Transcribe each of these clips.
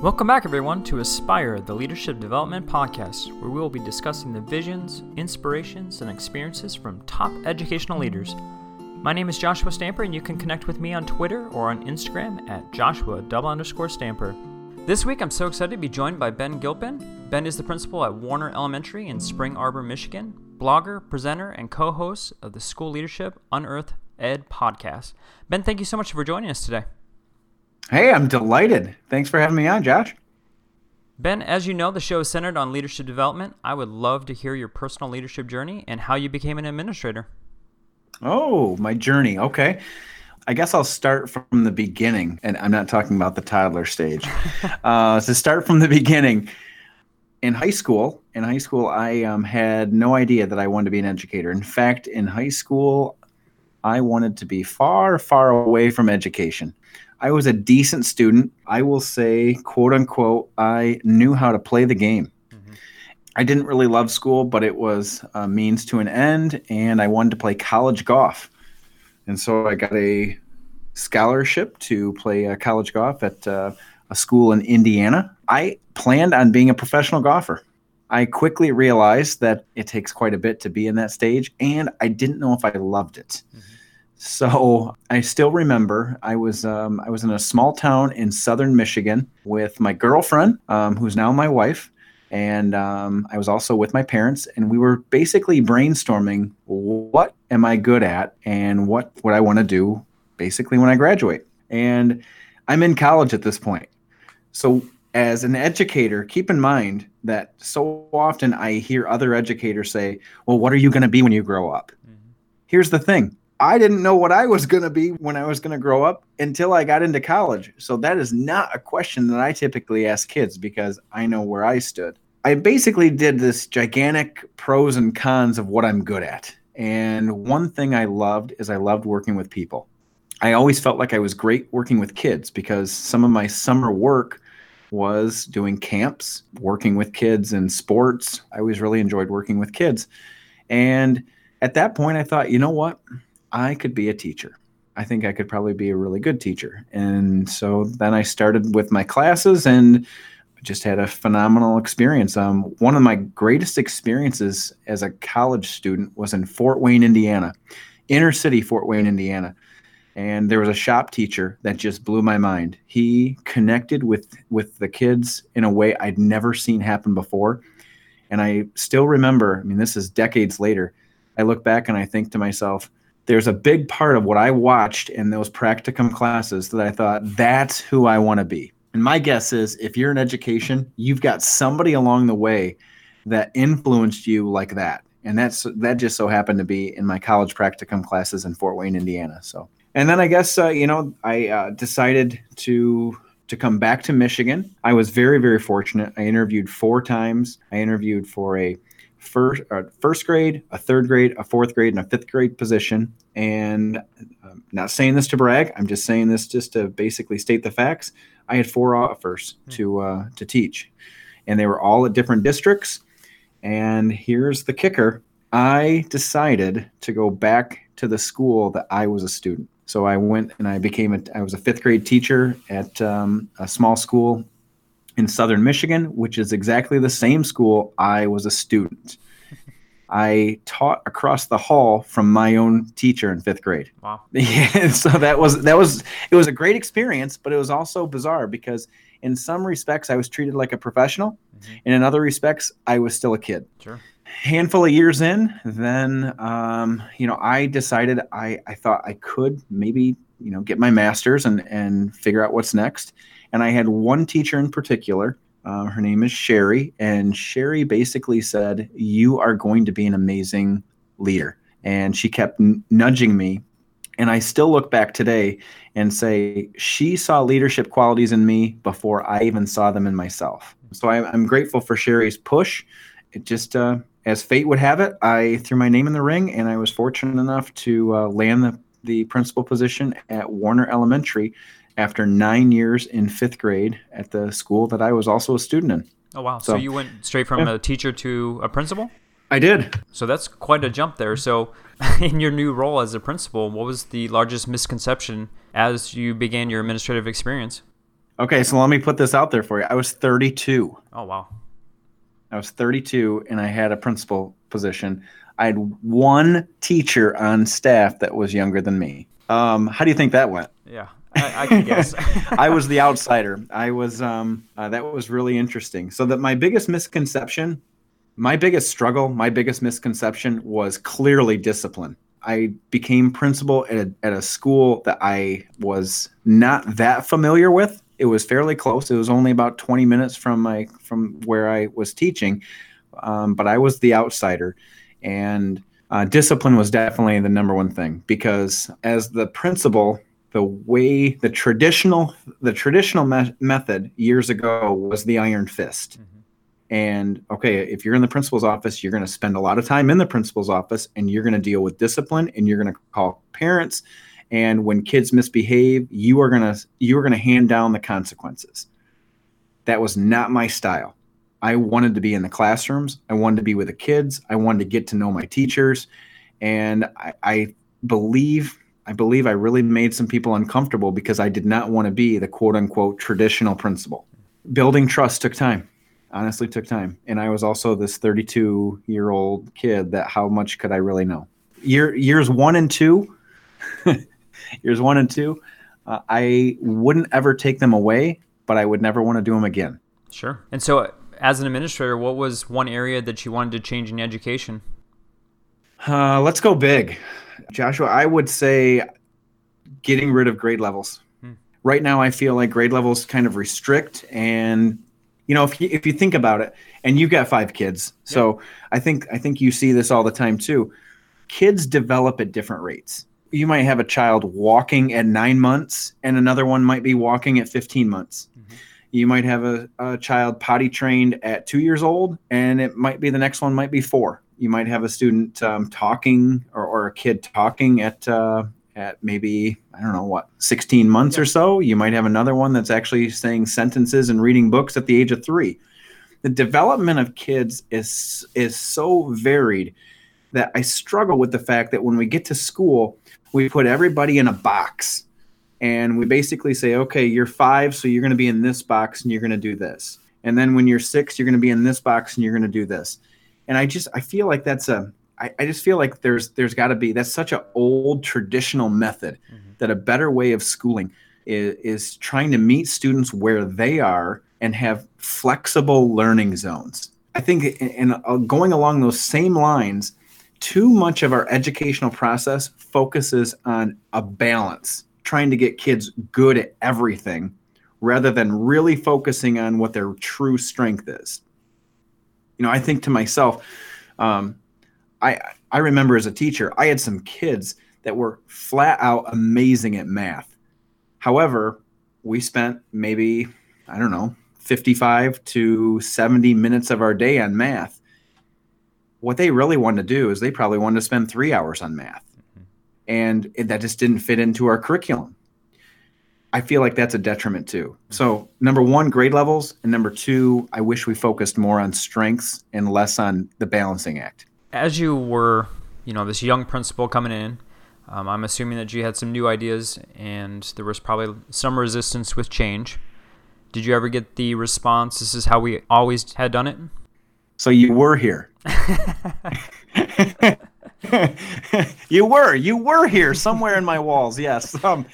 Welcome back, everyone, to Aspire, the Leadership Development Podcast, where we will be discussing the visions, inspirations, and experiences from top educational leaders. My name is Joshua Stamper, and you can connect with me on Twitter or on Instagram at Joshua double underscore Stamper. This week, I'm so excited to be joined by Ben Gilpin. Ben is the principal at Warner Elementary in Spring Arbor, Michigan, blogger, presenter, and co host of the School Leadership Unearthed Ed podcast. Ben, thank you so much for joining us today. Hey, I'm delighted. Thanks for having me on, Josh. Ben, as you know, the show is centered on leadership development. I would love to hear your personal leadership journey and how you became an administrator. Oh, my journey. Okay. I guess I'll start from the beginning, and I'm not talking about the toddler stage. uh, to start from the beginning, in high school, in high school, I um, had no idea that I wanted to be an educator. In fact, in high school, I wanted to be far, far away from education. I was a decent student. I will say, quote unquote, I knew how to play the game. Mm-hmm. I didn't really love school, but it was a means to an end, and I wanted to play college golf. And so I got a scholarship to play college golf at uh, a school in Indiana. I planned on being a professional golfer. I quickly realized that it takes quite a bit to be in that stage, and I didn't know if I loved it. Mm-hmm. So I still remember I was um, I was in a small town in southern Michigan with my girlfriend, um, who's now my wife, and um, I was also with my parents, and we were basically brainstorming what am I good at and what would I want to do basically when I graduate. And I'm in college at this point, so as an educator, keep in mind that so often I hear other educators say, "Well, what are you going to be when you grow up?" Mm-hmm. Here's the thing I didn't know what I was going to be when I was going to grow up until I got into college. So that is not a question that I typically ask kids because I know where I stood. I basically did this gigantic pros and cons of what I'm good at. And one thing I loved is I loved working with people. I always felt like I was great working with kids because some of my summer work was doing camps, working with kids in sports. I always really enjoyed working with kids. And at that point, I thought, you know what? I could be a teacher. I think I could probably be a really good teacher. And so then I started with my classes and just had a phenomenal experience. Um, one of my greatest experiences as a college student was in Fort Wayne, Indiana, inner city Fort Wayne, Indiana. And there was a shop teacher that just blew my mind. He connected with with the kids in a way I'd never seen happen before. And I still remember, I mean, this is decades later. I look back and I think to myself, there's a big part of what I watched in those practicum classes that I thought that's who I want to be. And my guess is if you're in education, you've got somebody along the way that influenced you like that. And that's that just so happened to be in my college practicum classes in Fort Wayne, Indiana. So, and then I guess uh, you know I uh, decided to to come back to Michigan. I was very very fortunate. I interviewed four times. I interviewed for a first uh, first grade, a third grade, a fourth grade, and a fifth grade position. And I'm not saying this to brag. I'm just saying this just to basically state the facts. I had four offers mm-hmm. to uh, to teach, and they were all at different districts. And here's the kicker: I decided to go back to the school that I was a student. So I went and I became a I was a fifth grade teacher at um, a small school in southern Michigan, which is exactly the same school I was a student. I taught across the hall from my own teacher in fifth grade. Wow. Yeah, so that was that was it was a great experience, but it was also bizarre because in some respects I was treated like a professional, mm-hmm. and in other respects I was still a kid. Sure. Handful of years in, then um, you know I decided I I thought I could maybe you know get my master's and and figure out what's next and I had one teacher in particular. Uh, her name is Sherry, and Sherry basically said, "You are going to be an amazing leader." And she kept n- nudging me, and I still look back today and say she saw leadership qualities in me before I even saw them in myself. So I, am grateful for Sherry's push. It just, uh, as fate would have it, I threw my name in the ring, and I was fortunate enough to uh, land the the principal position at Warner Elementary after nine years in fifth grade at the school that I was also a student in. Oh wow! So, so you went straight from yeah. a teacher to a principal. I did. So that's quite a jump there. So, in your new role as a principal, what was the largest misconception as you began your administrative experience? Okay, so let me put this out there for you. I was 32. Oh wow. I was 32 and I had a principal position. I had one teacher on staff that was younger than me. Um, how do you think that went? Yeah, I, I can guess. I was the outsider. I was um, uh, that was really interesting. So that my biggest misconception, my biggest struggle, my biggest misconception was clearly discipline. I became principal at a, at a school that I was not that familiar with. It was fairly close. It was only about 20 minutes from my from where I was teaching, um, but I was the outsider, and uh, discipline was definitely the number one thing because as the principal, the way the traditional the traditional me- method years ago was the iron fist. Mm-hmm and okay, if you're in the principal's office, you're going to spend a lot of time in the principal's office and you're going to deal with discipline and you're going to call parents. And when kids misbehave, you are going to you are going to hand down the consequences. That was not my style. I wanted to be in the classrooms. I wanted to be with the kids. I wanted to get to know my teachers. And I, I believe I believe I really made some people uncomfortable because I did not want to be the quote unquote traditional principal. Building trust took time honestly took time. And I was also this 32 year old kid that how much could I really know? Year years one and two, years one and two, uh, I wouldn't ever take them away, but I would never want to do them again. Sure. And so, as an administrator, what was one area that you wanted to change in education? Uh, let's go big, Joshua. I would say getting rid of grade levels. Hmm. Right now, I feel like grade levels kind of restrict and you know if you, if you think about it and you've got five kids so i think i think you see this all the time too kids develop at different rates you might have a child walking at nine months and another one might be walking at 15 months mm-hmm. you might have a, a child potty trained at two years old and it might be the next one might be four you might have a student um, talking or, or a kid talking at uh, at maybe I don't know what 16 months yeah. or so. You might have another one that's actually saying sentences and reading books at the age of 3. The development of kids is is so varied that I struggle with the fact that when we get to school, we put everybody in a box and we basically say, "Okay, you're 5, so you're going to be in this box and you're going to do this." And then when you're 6, you're going to be in this box and you're going to do this. And I just I feel like that's a I, I just feel like there's there's got to be that's such an old traditional method mm-hmm. that a better way of schooling is, is trying to meet students where they are and have flexible learning zones. I think, and uh, going along those same lines, too much of our educational process focuses on a balance, trying to get kids good at everything rather than really focusing on what their true strength is. You know, I think to myself, um, I I remember as a teacher, I had some kids that were flat out amazing at math. However, we spent maybe I don't know 55 to 70 minutes of our day on math. What they really wanted to do is they probably wanted to spend three hours on math. Mm-hmm. And that just didn't fit into our curriculum. I feel like that's a detriment too. So, number one, grade levels. And number two, I wish we focused more on strengths and less on the balancing act as you were, you know, this young principal coming in, um, I'm assuming that you had some new ideas and there was probably some resistance with change. Did you ever get the response, this is how we always had done it? So you were here. you were. You were here somewhere in my walls. Yes. Um,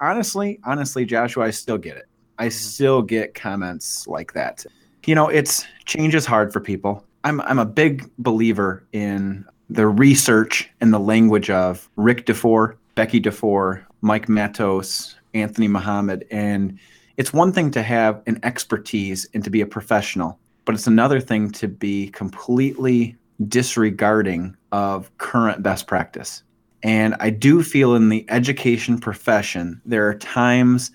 honestly, honestly, Joshua, I still get it. I mm-hmm. still get comments like that. You know, it's change is hard for people. I'm I'm a big believer in the research and the language of Rick DuFour, Becky DuFour, Mike Mattos, Anthony Muhammad, and it's one thing to have an expertise and to be a professional, but it's another thing to be completely disregarding of current best practice. And I do feel in the education profession, there are times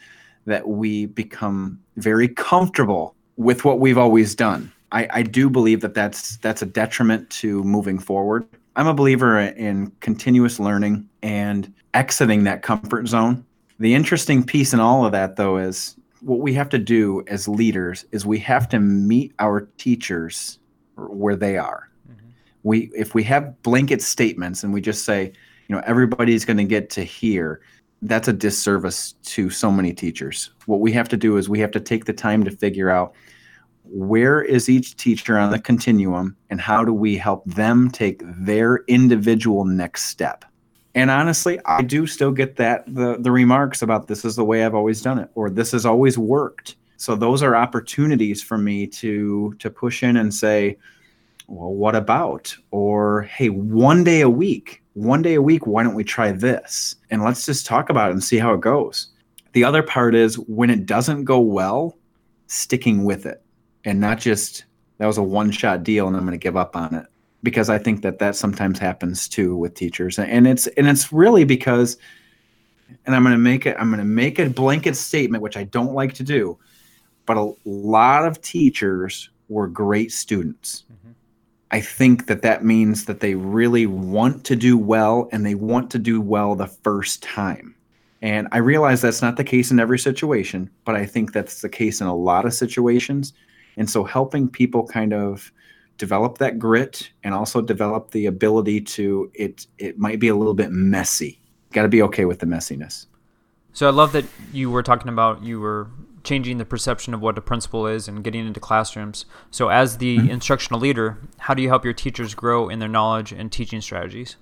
that we become very comfortable with what we've always done. I, I do believe that that's that's a detriment to moving forward. I'm a believer in continuous learning and exiting that comfort zone. The interesting piece in all of that, though, is what we have to do as leaders is we have to meet our teachers where they are. Mm-hmm. We, if we have blanket statements and we just say, you know, everybody's going to get to here, that's a disservice to so many teachers. What we have to do is we have to take the time to figure out where is each teacher on the continuum and how do we help them take their individual next step. And honestly i do still get that the, the remarks about this is the way i've always done it or this has always worked. So those are opportunities for me to to push in and say well what about? Or hey one day a week one day a week why don't we try this? And let's just talk about it and see how it goes. The other part is when it doesn't go well sticking with it and not just that was a one shot deal and I'm going to give up on it. Because I think that that sometimes happens too with teachers. And it's and it's really because and I'm going to make it I'm going to make a blanket statement which I don't like to do but a lot of teachers were great students. I think that that means that they really want to do well and they want to do well the first time. And I realize that's not the case in every situation, but I think that's the case in a lot of situations. And so helping people kind of develop that grit and also develop the ability to it it might be a little bit messy. Got to be okay with the messiness. So I love that you were talking about you were changing the perception of what a principal is and getting into classrooms. So as the mm-hmm. instructional leader, how do you help your teachers grow in their knowledge and teaching strategies?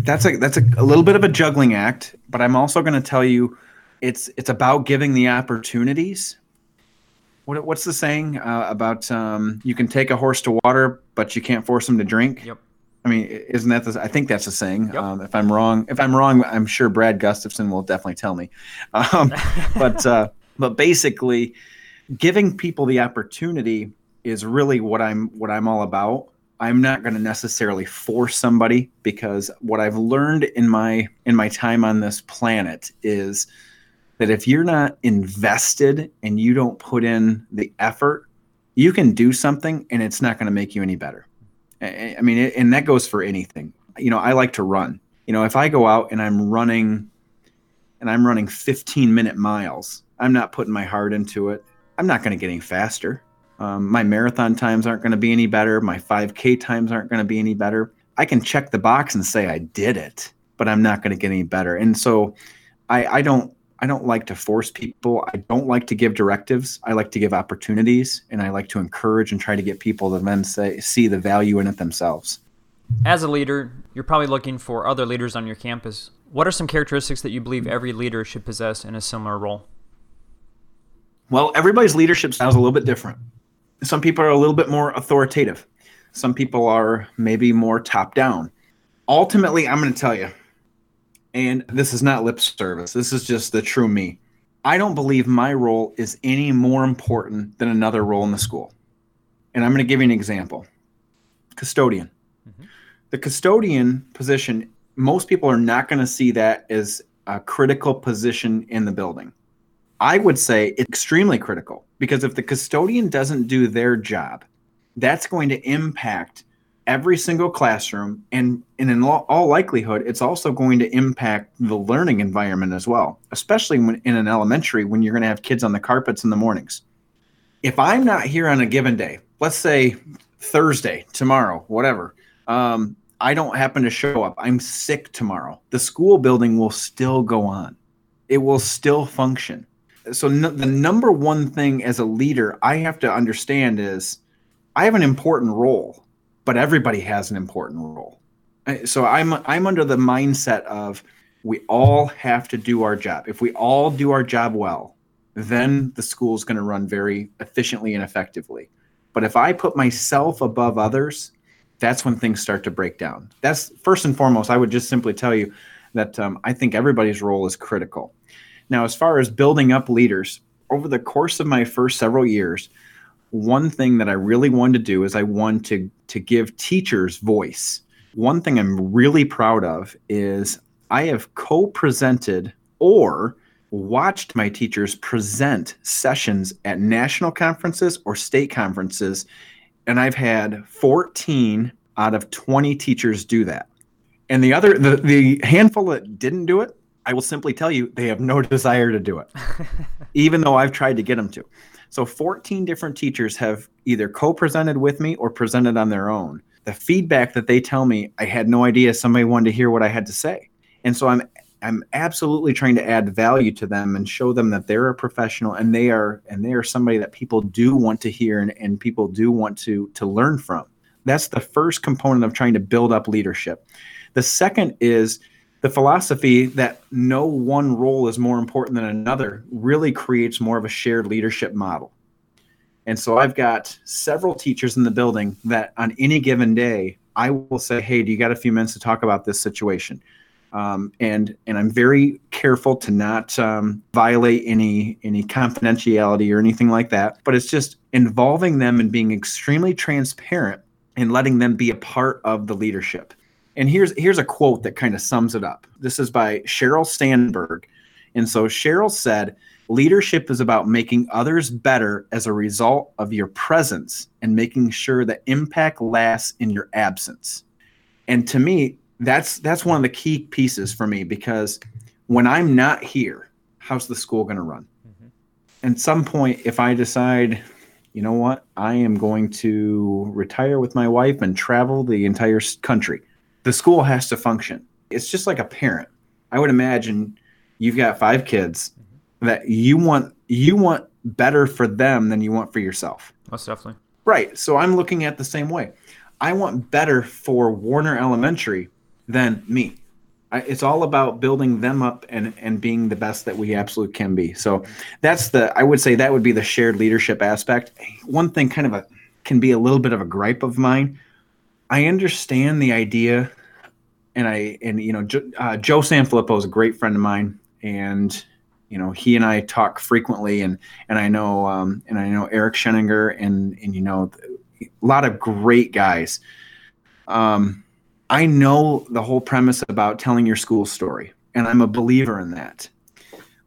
That's a that's a, a little bit of a juggling act, but I'm also going to tell you it's it's about giving the opportunities what, what's the saying uh, about um, you can take a horse to water, but you can't force him to drink? Yep. I mean, isn't that the? I think that's a saying. Yep. Um, if I'm wrong, if I'm wrong, I'm sure Brad Gustafson will definitely tell me. Um, but uh, but basically, giving people the opportunity is really what I'm what I'm all about. I'm not going to necessarily force somebody because what I've learned in my in my time on this planet is that if you're not invested and you don't put in the effort, you can do something and it's not going to make you any better. I mean, and that goes for anything. You know, I like to run. You know, if I go out and I'm running and I'm running 15 minute miles, I'm not putting my heart into it. I'm not going to get any faster. Um, my marathon times aren't going to be any better. My 5K times aren't going to be any better. I can check the box and say I did it, but I'm not going to get any better. And so I, I don't I don't like to force people. I don't like to give directives. I like to give opportunities and I like to encourage and try to get people to then say, see the value in it themselves. As a leader, you're probably looking for other leaders on your campus. What are some characteristics that you believe every leader should possess in a similar role? Well, everybody's leadership style is a little bit different. Some people are a little bit more authoritative. Some people are maybe more top down. Ultimately, I'm going to tell you, and this is not lip service. This is just the true me. I don't believe my role is any more important than another role in the school. And I'm going to give you an example. Custodian. Mm-hmm. The custodian position, most people are not going to see that as a critical position in the building. I would say it's extremely critical because if the custodian doesn't do their job, that's going to impact every single classroom and, and in all likelihood it's also going to impact the learning environment as well especially when in an elementary when you're going to have kids on the carpets in the mornings if i'm not here on a given day let's say thursday tomorrow whatever um, i don't happen to show up i'm sick tomorrow the school building will still go on it will still function so the number one thing as a leader i have to understand is i have an important role but everybody has an important role. Uh, so I'm I'm under the mindset of we all have to do our job. If we all do our job well, then the school is going to run very efficiently and effectively. But if I put myself above others, that's when things start to break down. That's first and foremost. I would just simply tell you that um, I think everybody's role is critical. Now, as far as building up leaders, over the course of my first several years, one thing that I really wanted to do is I wanted to, to give teachers voice. One thing I'm really proud of is I have co presented or watched my teachers present sessions at national conferences or state conferences. And I've had 14 out of 20 teachers do that. And the other, the, the handful that didn't do it, I will simply tell you they have no desire to do it, even though I've tried to get them to. So 14 different teachers have either co-presented with me or presented on their own. The feedback that they tell me, I had no idea somebody wanted to hear what I had to say. And so I'm I'm absolutely trying to add value to them and show them that they're a professional and they are and they are somebody that people do want to hear and, and people do want to to learn from. That's the first component of trying to build up leadership. The second is the philosophy that no one role is more important than another really creates more of a shared leadership model. And so I've got several teachers in the building that on any given day, I will say, Hey, do you got a few minutes to talk about this situation? Um, and and I'm very careful to not um, violate any any confidentiality or anything like that. But it's just involving them and being extremely transparent and letting them be a part of the leadership. And here's here's a quote that kind of sums it up. This is by Sheryl Sandberg, and so Cheryl said. Leadership is about making others better as a result of your presence and making sure that impact lasts in your absence. And to me, that's that's one of the key pieces for me because when I'm not here, how's the school going to run? Mm-hmm. At some point, if I decide, you know what, I am going to retire with my wife and travel the entire country, the school has to function. It's just like a parent. I would imagine you've got five kids mm-hmm. that you want you want better for them than you want for yourself. Most definitely. Right. So I'm looking at the same way. I want better for Warner Elementary than me. I, it's all about building them up and and being the best that we absolutely can be. So that's the I would say that would be the shared leadership aspect. One thing kind of a can be a little bit of a gripe of mine. I understand the idea, and I and you know jo, uh, Joe Sanfilippo is a great friend of mine, and you know he and I talk frequently, and and I know um, and I know Eric Sheninger, and and you know a lot of great guys. Um, I know the whole premise about telling your school story, and I'm a believer in that.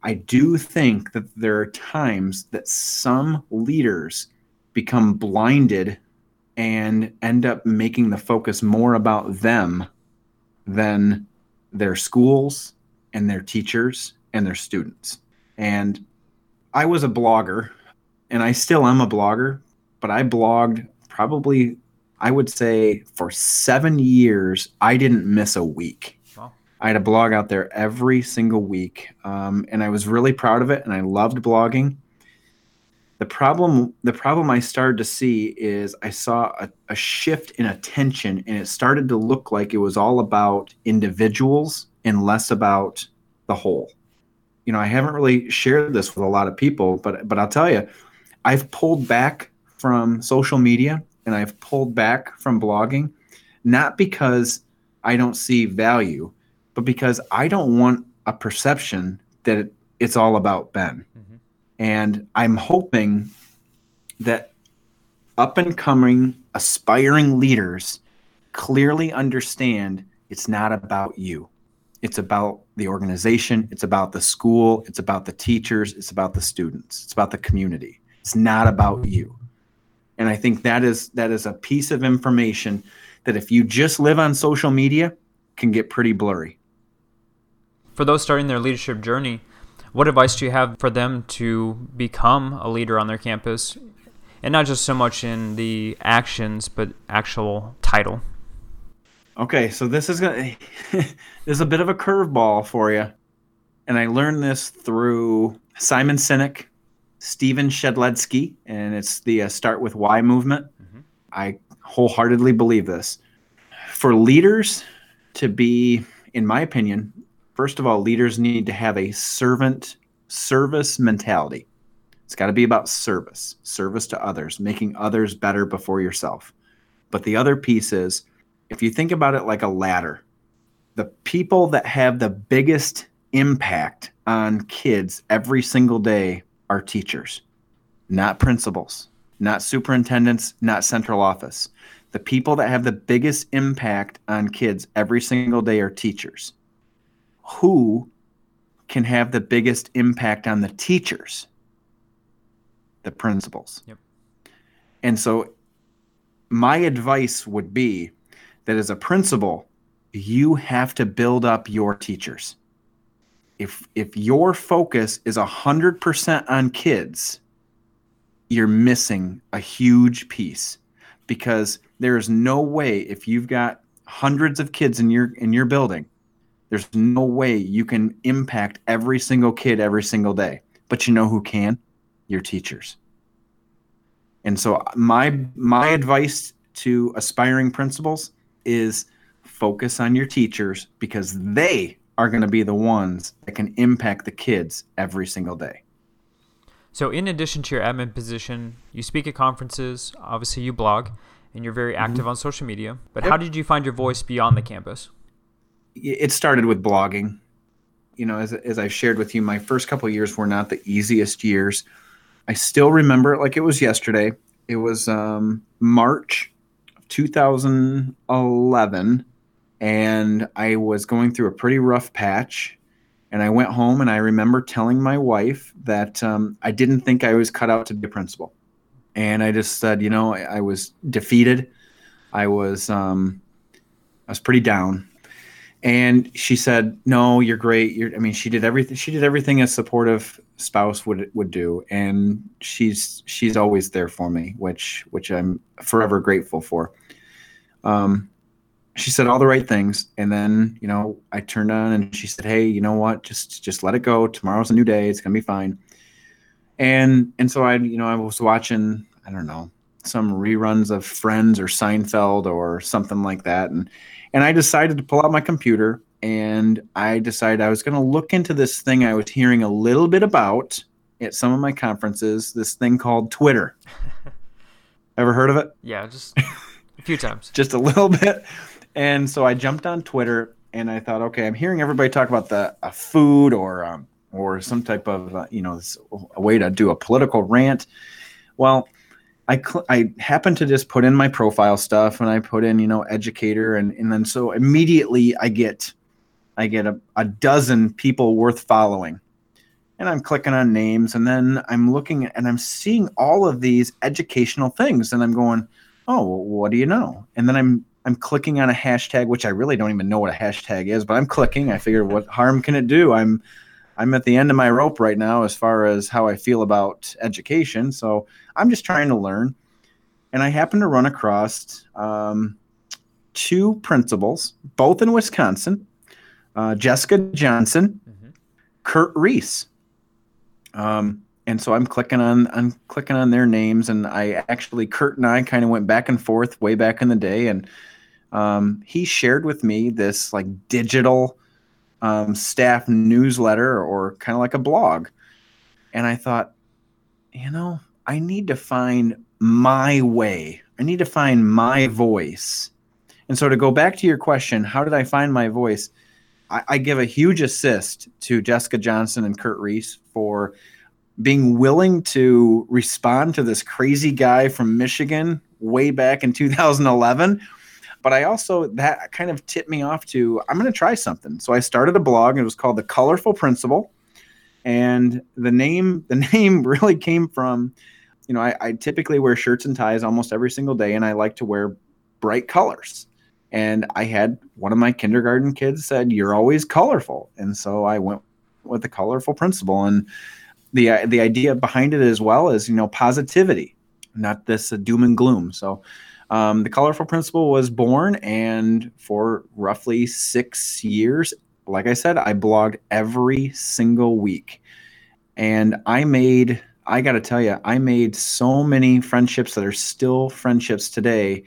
I do think that there are times that some leaders become blinded and end up making the focus more about them than their schools and their teachers and their students. And I was a blogger, and I still am a blogger, but I blogged probably I would say for seven years, I didn't miss a week. Wow. I had a blog out there every single week, um, and I was really proud of it, and I loved blogging. The problem, the problem I started to see is I saw a, a shift in attention, and it started to look like it was all about individuals and less about the whole. You know, I haven't really shared this with a lot of people, but but I'll tell you, I've pulled back from social media and I've pulled back from blogging, not because I don't see value, but because I don't want a perception that it's all about Ben. Mm-hmm. And I'm hoping that up and coming, aspiring leaders clearly understand it's not about you. It's about the organization, it's about the school, it's about the teachers, it's about the students, it's about the community. It's not about you. And I think that is that is a piece of information that if you just live on social media can get pretty blurry. For those starting their leadership journey, what advice do you have for them to become a leader on their campus? And not just so much in the actions, but actual title. Okay, so this is gonna this is a bit of a curveball for you. And I learned this through Simon Sinek Stephen Shedletsky, and it's the uh, Start with Why movement. Mm-hmm. I wholeheartedly believe this. For leaders to be, in my opinion, first of all, leaders need to have a servant service mentality. It's got to be about service, service to others, making others better before yourself. But the other piece is if you think about it like a ladder, the people that have the biggest impact on kids every single day are teachers, not principals, not superintendents, not central office. The people that have the biggest impact on kids every single day are teachers. Who can have the biggest impact on the teachers? The principals. Yep. And so, my advice would be that as a principal, you have to build up your teachers if if your focus is 100% on kids you're missing a huge piece because there is no way if you've got hundreds of kids in your in your building There's no way you can impact every single kid every single day. But you know who can? Your teachers. And so my my advice to aspiring principals is focus on your teachers because they are going to be the ones that can impact the kids every single day. So, in addition to your admin position, you speak at conferences, obviously, you blog, and you're very active mm-hmm. on social media. But how did you find your voice beyond the campus? It started with blogging. You know, as, as I've shared with you, my first couple years were not the easiest years. I still remember it like it was yesterday. It was um, March of 2011, and I was going through a pretty rough patch and I went home and I remember telling my wife that um, I didn't think I was cut out to be a principal. And I just said, you know, I, I was defeated. I was, um, I was pretty down. And she said, "No, you're great. You're, I mean, she did everything. She did everything a supportive spouse would would do, and she's she's always there for me, which which I'm forever grateful for." Um, she said all the right things. And then you know i turned on and she said hey you know what? Just just let it go. Tomorrow's a new day. It's gonna be fine. And and so i you know i was watching i don't know some reruns of friends or seinfeld or something like that. And and i decided to pull out my computer and i decided i was going to look into this thing i was hearing a little bit about at some of my conferences this thing called twitter. Ever heard of it? Yeah just a few times. Just a little bit and so I jumped on Twitter and I thought, okay, I'm hearing everybody talk about the uh, food or um, or some type of uh, you know a way to do a political rant. Well, I cl- I happened to just put in my profile stuff and I put in you know educator and and then so immediately I get I get a, a dozen people worth following. And I'm clicking on names and then I'm looking and I'm seeing all of these educational things and I'm going, oh, well, what do you know? And then I'm I'm clicking on a hashtag, which I really don't even know what a hashtag is, but I'm clicking. I figure, what harm can it do? I'm I'm at the end of my rope right now as far as how I feel about education. So I'm just trying to learn. And I happen to run across um, two principals, both in Wisconsin uh, Jessica Johnson, mm-hmm. Curt Rees. Um, and so I'm clicking on I'm clicking on their names, and I actually Curt and I kind of went back and forth way back in the day, and um, he shared with me this like digital um, staff newsletter or kind of like a blog. And I thought, you know, I need to find my way. I need to find my voice. And so to go back to your question, how did I find my voice? I, I give a huge assist to Jessica Johnson and Curt Rees for being willing to respond to this crazy guy from Michigan way back in 2011 but I also that kind of tipped me off to I'm going to try something. So I started a blog. It was called the Colorful Principal. and the name the name really came from, you know, I, I typically wear shirts and ties almost every single day, and I like to wear bright colors. And I had one of my kindergarten kids said, "You're always colorful," and so I went with the colorful principal. And the the idea behind it as well is you know positivity, not this uh, doom and gloom. So um, the Colorful Principal was born, and for roughly six years, like I said, I blogged every single week. And I made, I got to tell you, I made so many friendships that are still friendships today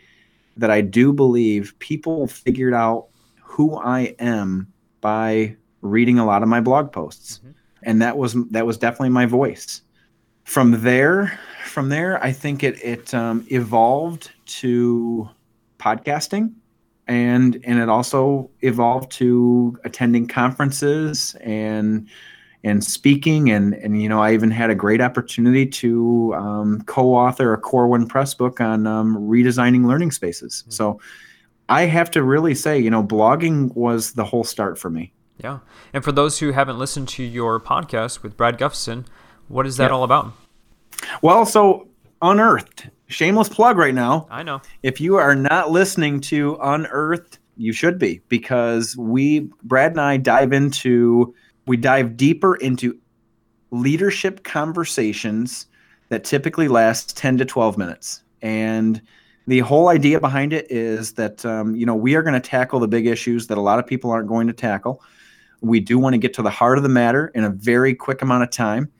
that I do believe people figured out who I am by reading a lot of my blog posts. Mm-hmm. And that was that was definitely my voice. From there, from there, I think it it um, evolved to podcasting, and and it also evolved to attending conferences and and speaking and and you know I even had a great opportunity to um, co-author a Corwin Press book on um, redesigning learning spaces. Mm-hmm. So I have to really say, you know, blogging was the whole start for me. Yeah, and for those who haven't listened to your podcast with Brad Gustafson, what is that yep. all about? Well, so Unearthed, shameless plug right now. I know. If you are not listening to Unearthed, you should be because we, Brad and I, dive into, we dive deeper into leadership conversations that typically last 10 to 12 minutes. And The whole idea behind it is that um, you know we are going to tackle the big issues that a lot of people aren't going to tackle. We do want to get to the heart of the matter in a very quick amount of time.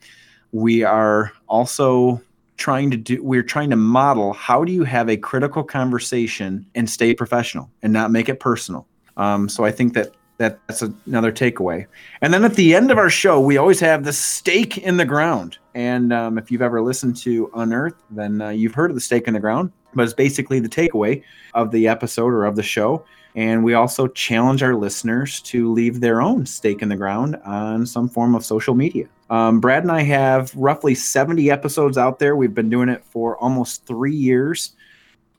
We are also trying to do we're trying to model how do you have a critical conversation and stay professional and not make it personal. Um, so i think that that that's another takeaway. And then at the end of our show we always have the stake in the ground. And um, if you've ever listened to unearth then uh, you've heard of the stake in the ground but it's basically the takeaway of the episode or of the show. And we also challenge our listeners to leave their own stake in the ground on some form of social media. Um, Brad and I have roughly 70 episodes out there. We've been doing it for almost three years.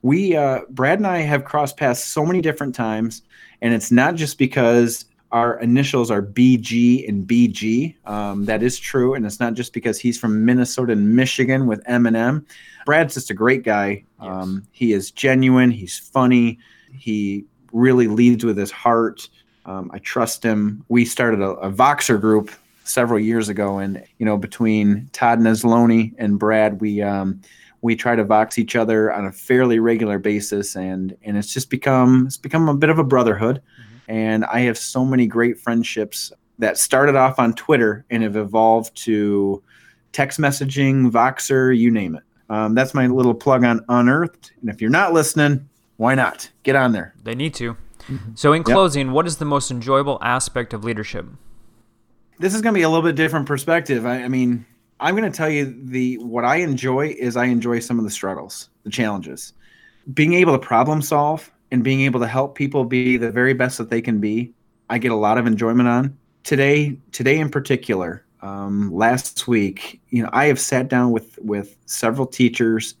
We, uh, Brad and I have crossed paths so many different times, and it's not just because our initials are BG and BG. Um, that is true, and it's not just because he's from Minnesota and Michigan with Eminem. Brad's just a great guy. Yes. Um, he is genuine. He's funny. He really leads with his heart. Um, I trust him. We started a, a, Voxer group several years ago, and you know, between Todd Nesloni and Brad, we um, we try to vox each other on a fairly regular basis, and and it's just become it's become a bit of a brotherhood. Mm-hmm. And I have so many great friendships that started off on Twitter and have evolved to text messaging, Voxer, you name it. Um, that's my little plug on Unearthed. And if you're not listening, why not? Get on there. They need to. Mm-hmm. So, in closing, yep. what is the most enjoyable aspect of leadership? This is going to be a little bit different perspective. I, I mean, I'm going to tell you the what I enjoy is I enjoy some of the struggles, the challenges, being able to problem solve and being able to help people be the very best that they can be. I get a lot of enjoyment on today. Today in particular, um, last week, you know, I have sat down with with several teachers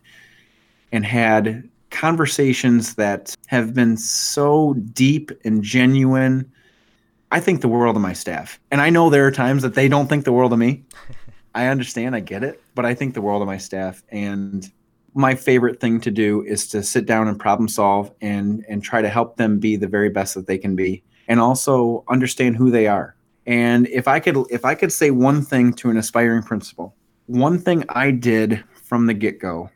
and had conversations that have been so deep and genuine. I think the world of my staff. And I know there are times that they don't think the world of me. I understand, I get it, but I think the world of my staff. And my favorite thing to do is to sit down and problem solve and and try to help them be the very best that they can be and also understand who they are. And if I could if I could say one thing to an aspiring principal, one thing I did from the get-go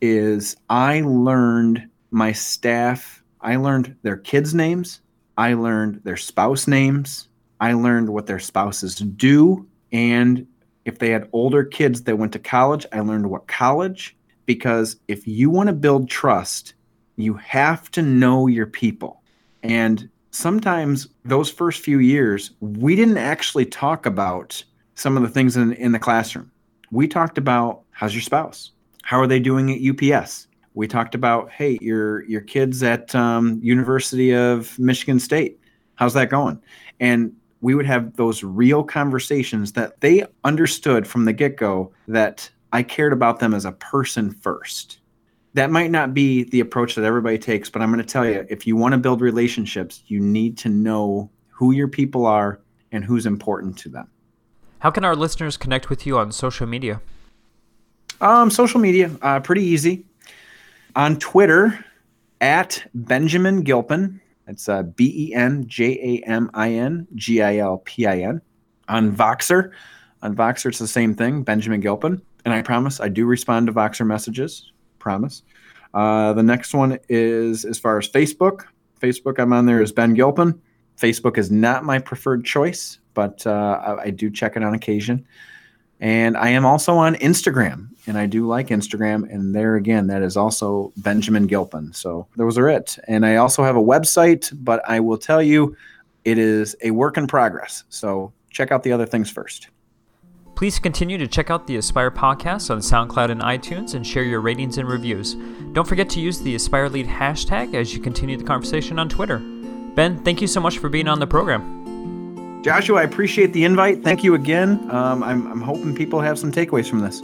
is I learned my staff, I learned their kids' names, I learned their spouse names, I learned what their spouses do, and if they had older kids that went to college, I learned what college because if you want to build trust, you have to know your people. And sometimes those first few years, we didn't actually talk about some of the things in, in the classroom. We talked about how's your spouse? How are they doing at UPS? We talked about, hey, your your kids at um, University of Michigan State. How's that going? And we would have those real conversations that they understood from the get go that I cared about them as a person first. That might not be the approach that everybody takes, but I'm going to tell you if you want to build relationships, you need to know who your people are and who's important to them. How can our listeners connect with you on social media? Um, social media, uh, pretty easy. On Twitter, at Benjamin Gilpin. It's uh, B E N J A M I N G I L P I N. On Voxer, on Voxer, it's the same thing, Benjamin Gilpin. And I promise I do respond to Voxer messages. Promise. Uh, the next one is as far as Facebook. Facebook, I'm on there as Ben Gilpin. Facebook is not my preferred choice, but uh, I, I do check it on occasion. And I am also on Instagram, and I do like Instagram. And there again, that is also Benjamin Gilpin. So those are it. And I also have a website, but I will tell you, it is a work in progress. So check out the other things first. Please continue to check out the Aspire podcast on SoundCloud and iTunes and share your ratings and reviews. Don't forget to use the Aspire Lead hashtag as you continue the conversation on Twitter. Ben, thank you so much for being on the program. Joshua, I appreciate the invite. Thank you again. Um, I'm, I'm hoping people have some takeaways from this.